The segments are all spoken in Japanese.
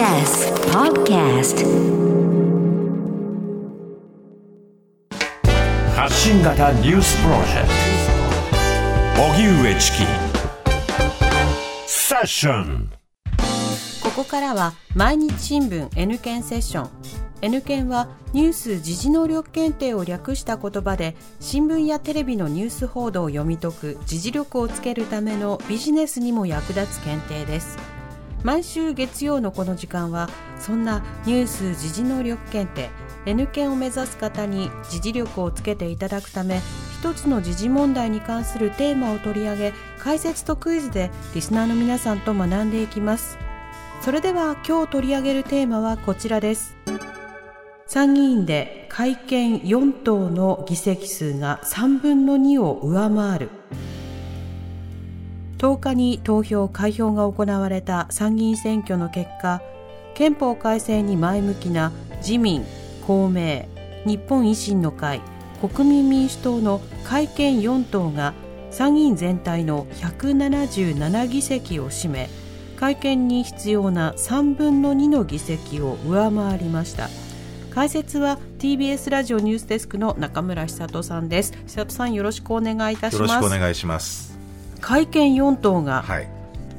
TBS Podcast 発信型ニュースプロジェクト。荻上チキ。セッション。ここからは毎日新聞 N 検セッション。N 検はニュース時事能力検定を略した言葉で新聞やテレビのニュース報道を読み解く時事力をつけるためのビジネスにも役立つ検定です毎週月曜のこの時間はそんなニュース時事能力検定 N 検を目指す方に時事力をつけていただくため一つの時事問題に関するテーマを取り上げ解説とクイズでリスナーの皆さんと学んでいきます。それでは今日取り上げるテーマはこちらです。参議院で改憲4党の議席数が3分の2を上回る。10日に投票開票が行われた参議院選挙の結果憲法改正に前向きな自民公明日本維新の会国民民主党の改憲4党が参議院全体の177議席を占め改憲に必要な3分の2の議席を上回りました。解説は TBS ラジオニュースデスクの中村久人さんです。久人さんよろしくお願いいたしよろしくお願いします。改憲4党がはい。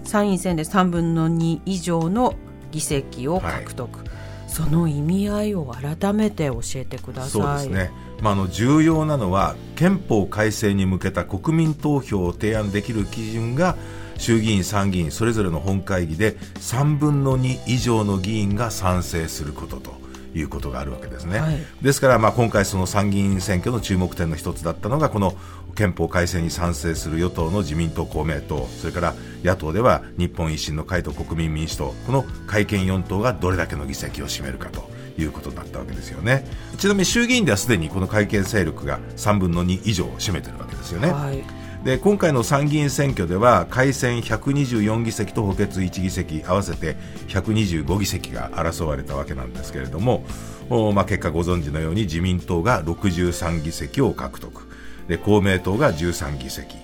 参院選で3分の2以上の議席を獲得、その意味合いを改めて教えてくださいそうですね。まあ、あの重要なのは憲法改正に向けた国民投票を提案できる基準が衆議院、参議院それぞれの本会議で3分の2以上の議員が賛成することということがあるわけですね。はいですから、まあ、今回その参議院選挙の注目点の一つだったのがこの憲法改正に賛成する与党の自民党、公明党それから野党では日本維新の会と国民民主党この改憲4党がどれだけの議席を占めるかということだったわけですよねちなみに衆議院ではすでにこの改憲勢力が3分の2以上を占めてるわけですよね。はいで今回の参議院選挙では改選124議席と補欠1議席合わせて125議席が争われたわけなんですけれども、おまあ、結果ご存知のように自民党が63議席を獲得。で公明党が13議席、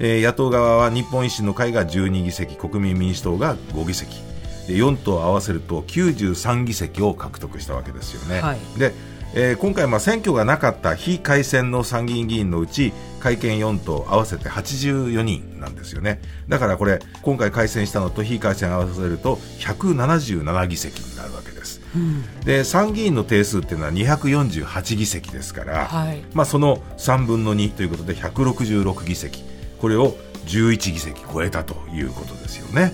えー野党側は日本維新の会が12議席国民民主党が5議席。で4党合わせると93議席を獲得したわけですよね。はい。でえー今回、まあ選挙がなかった非改選の参議院議員のうち改憲4党合わせて84人なんですよね。だからこれ今回改選したのと非改選合わせると177議席になるわけです、で参議院の定数っていうのは248議席ですから、はい。まあ、その3分の2ということで166議席。これを11議席超えたということですよね。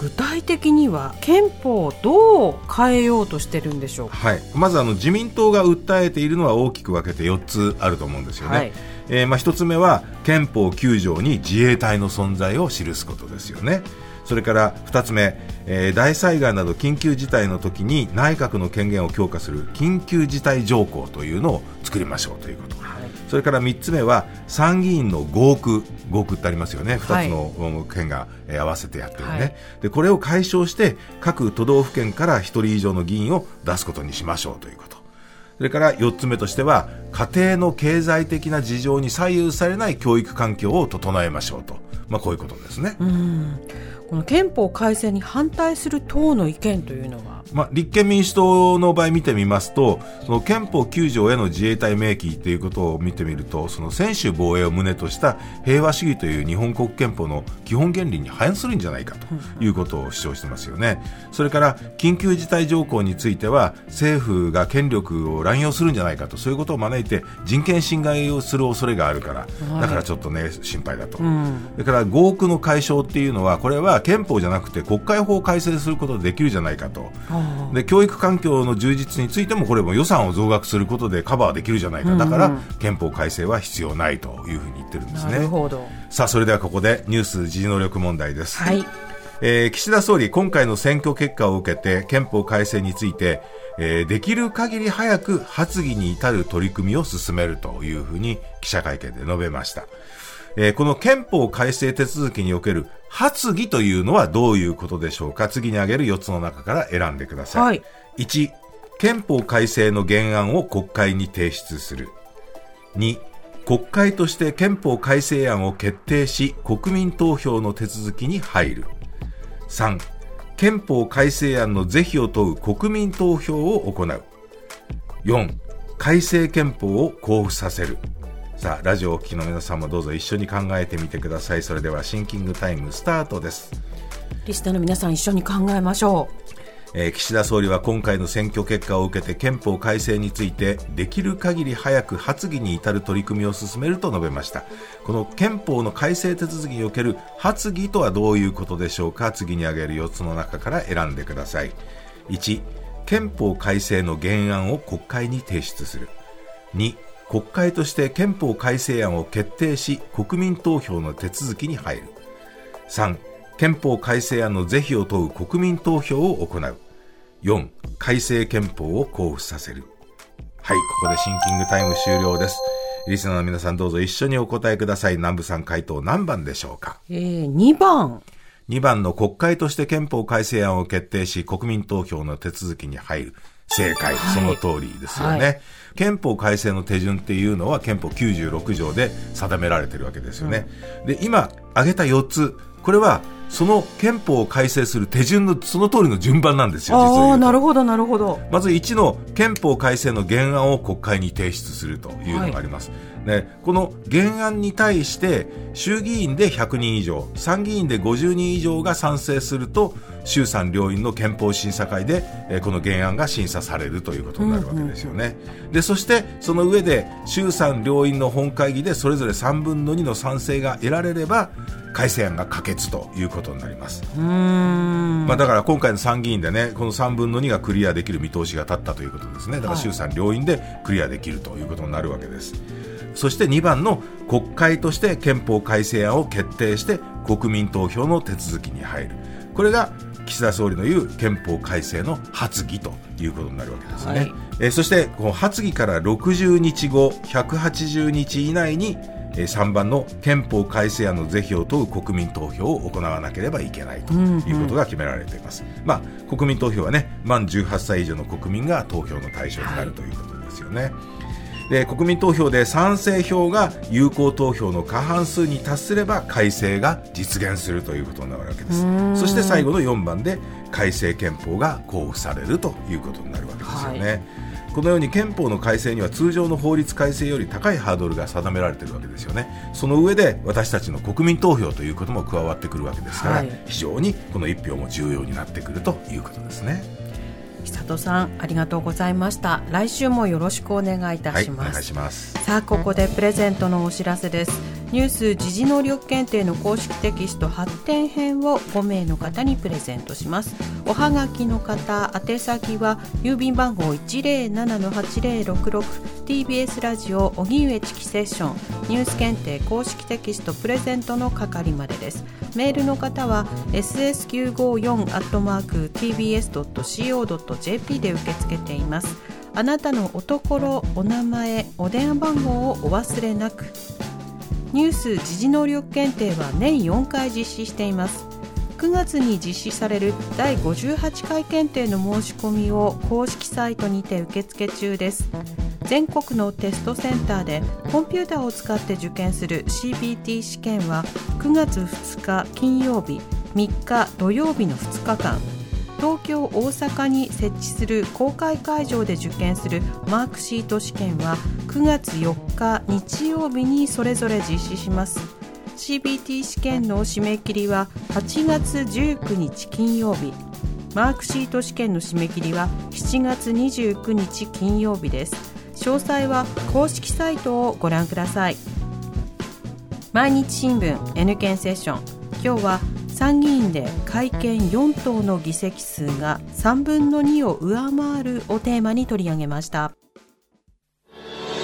具体的には憲法をどう変えようとしてるんでしょうか？はい、まずあの自民党が訴えているのは大きく分けて4つあると思うんですよね。はいえーまあ、1つ目は憲法9条に自衛隊の存在を記すことですよね。それから2つ目、えー大災害など緊急事態の時に内閣の権限を強化する緊急事態条項というのを作りましょうということ。それから3つ目は参議院の合区合区ってありますよね。2つのうん県がえー合わせてやってるね、はい。でこれを解消して各都道府県から1人以上の議員を出すことにしましょうということ。それから4つ目としては家庭の経済的な事情に左右されない教育環境を整えましょうと、まあ、こういうことですね、この憲法改正に反対する党の意見というのはまあ、立憲民主党の場合見てみますと、その憲法9条への自衛隊明記ということを見てみると、その専守防衛を旨とした平和主義という日本国憲法の基本原理に反するんじゃないかということを主張してますよね。それから、緊急事態条項については、政府が権力を乱用するんじゃないかと、そういうことを招いて人権侵害をする恐れがあるから、だからちょっとね、心配だと。それから、合区の解消っていうのは、これは憲法じゃなくて国会法を改正することでできるじゃないかと。で教育環境の充実についてもこれも予算を増額することでカバーできるじゃないか、だから憲法改正は必要ないというふうに言ってるんですなるねほど。さあそれではここでニュース時事能力問題です、はい。えー岸田総理今回の選挙結果を受けて憲法改正について、えーできる限り早く発議に至る取り組みを進めるというふうに記者会見で述べましたえーこの憲法改正手続きにおける発議というのはどういうことでしょうか？次に挙げる4つの中から選んでください。はい1、憲法改正の原案を国会に提出する。2、国会として憲法改正案を決定し、国民投票の手続きに入る。3、憲法改正案の是非を問う国民投票を行う4改正憲法を交付させるさあラジオをお聞きの皆さんもどうぞ一緒に考えてみてください。それではシンキングタイムスタートです。リスナーの皆さん一緒に考えましょう。えー、岸田総理は今回の選挙結果を受けて憲法改正についてできる限り早く発議に至る取り組みを進めると述べました。この憲法の改正手続きにおける発議とはどういうことでしょうか。次に挙げる4つの中から選んでください。1憲法改正の原案を国会に提出する。2国会として憲法改正案を決定し国民投票の手続きに入る。3憲法改正案の是非を問う国民投票を行う。4改正憲法を交付させる。はいここでシンキングタイム終了です。リスナーの皆さんどうぞ一緒にお答えください。南部さん回答何番でしょうか？えー、2番。2番の国会として憲法改正案を決定し国民投票の手続きに入る正解、はい、その通りですよね、はい、憲法改正の手順っていうのは憲法96条で定められてるわけですよね、うん、で今挙げた4つこれはその憲法を改正する手順のその通りの順番なんですよ、ああ、なるほど、なるほど。まず1の憲法改正の原案を国会に提出するというのがあります。はい、ね、この原案に対して衆議院で100人以上、参議院で50人以上が賛成すると、衆参両院の憲法審査会で、えー、この原案が審査されるということになるわけですよね。うんうん、で、そしてその上で衆参両院の本会議でそれぞれ3分の2の賛成が得られれば、改正案が可決ということになります。まあ、だから今回の参議院でね、この3分の2がクリアできる見通しが立ったということですね。だから衆参両院でクリアできるということになるわけです。そして2番の国会として憲法改正案を決定して国民投票の手続きに入る。これが岸田総理の言う憲法改正の発議ということになるわけですね。はい、えそしてこの発議から60日後、180日以内に3番の憲法改正案の是非を問う国民投票を行わなければいけないということが決められています。うんうん、まあ、国民投票はね、満18歳以上の国民が投票の対象になるということですよね。はいで国民投票で賛成票が有効投票の過半数に達すれば改正が実現するということになるわけです。そして最後の4番で改正憲法が交付されるということになるわけですよね、はい。このように憲法の改正には通常の法律改正より高いハードルが定められているわけですよね。その上で私たちの国民投票ということも加わってくるわけですから、はい、非常にこの一票も重要になってくるということですね。久戸さんありがとうございました。来週もよろしくお願いいたします、はい、お願いします。さあここでプレゼントのお知らせです。ニュース時事能力検定の公式テキスト発展編を5名の方にプレゼントします。おはがきの方宛先は郵便番号 107-8066TBS ラジオ荻上チキセッション。ニュース検定公式テキストプレゼントの係までですメールの方は ss954-tbs.co.jp で受け付けています。あなたのおところお名前お電話番号をお忘れなく。ニュース時事能力検定は年4回実施しています。9月に実施される第58回検定の申し込みを公式サイトにて受付中です。全国のテストセンターでコンピューターを使って受験する CBT 試験は9月2日金曜日3日土曜日の2日間。東京、大阪に設置する公開会場で受験するマークシート試験は9月4日日曜日にそれぞれ実施します。CBT 試験の締め切りは8月19日金曜日。マークシート試験の締め切りは7月29日金曜日です。詳細は公式サイトをご覧ください。毎日新聞 N 県セッション。今日は参議院で改憲4党の議席数が3分の2を上回るをテーマに取り上げました。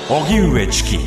荻上チキ。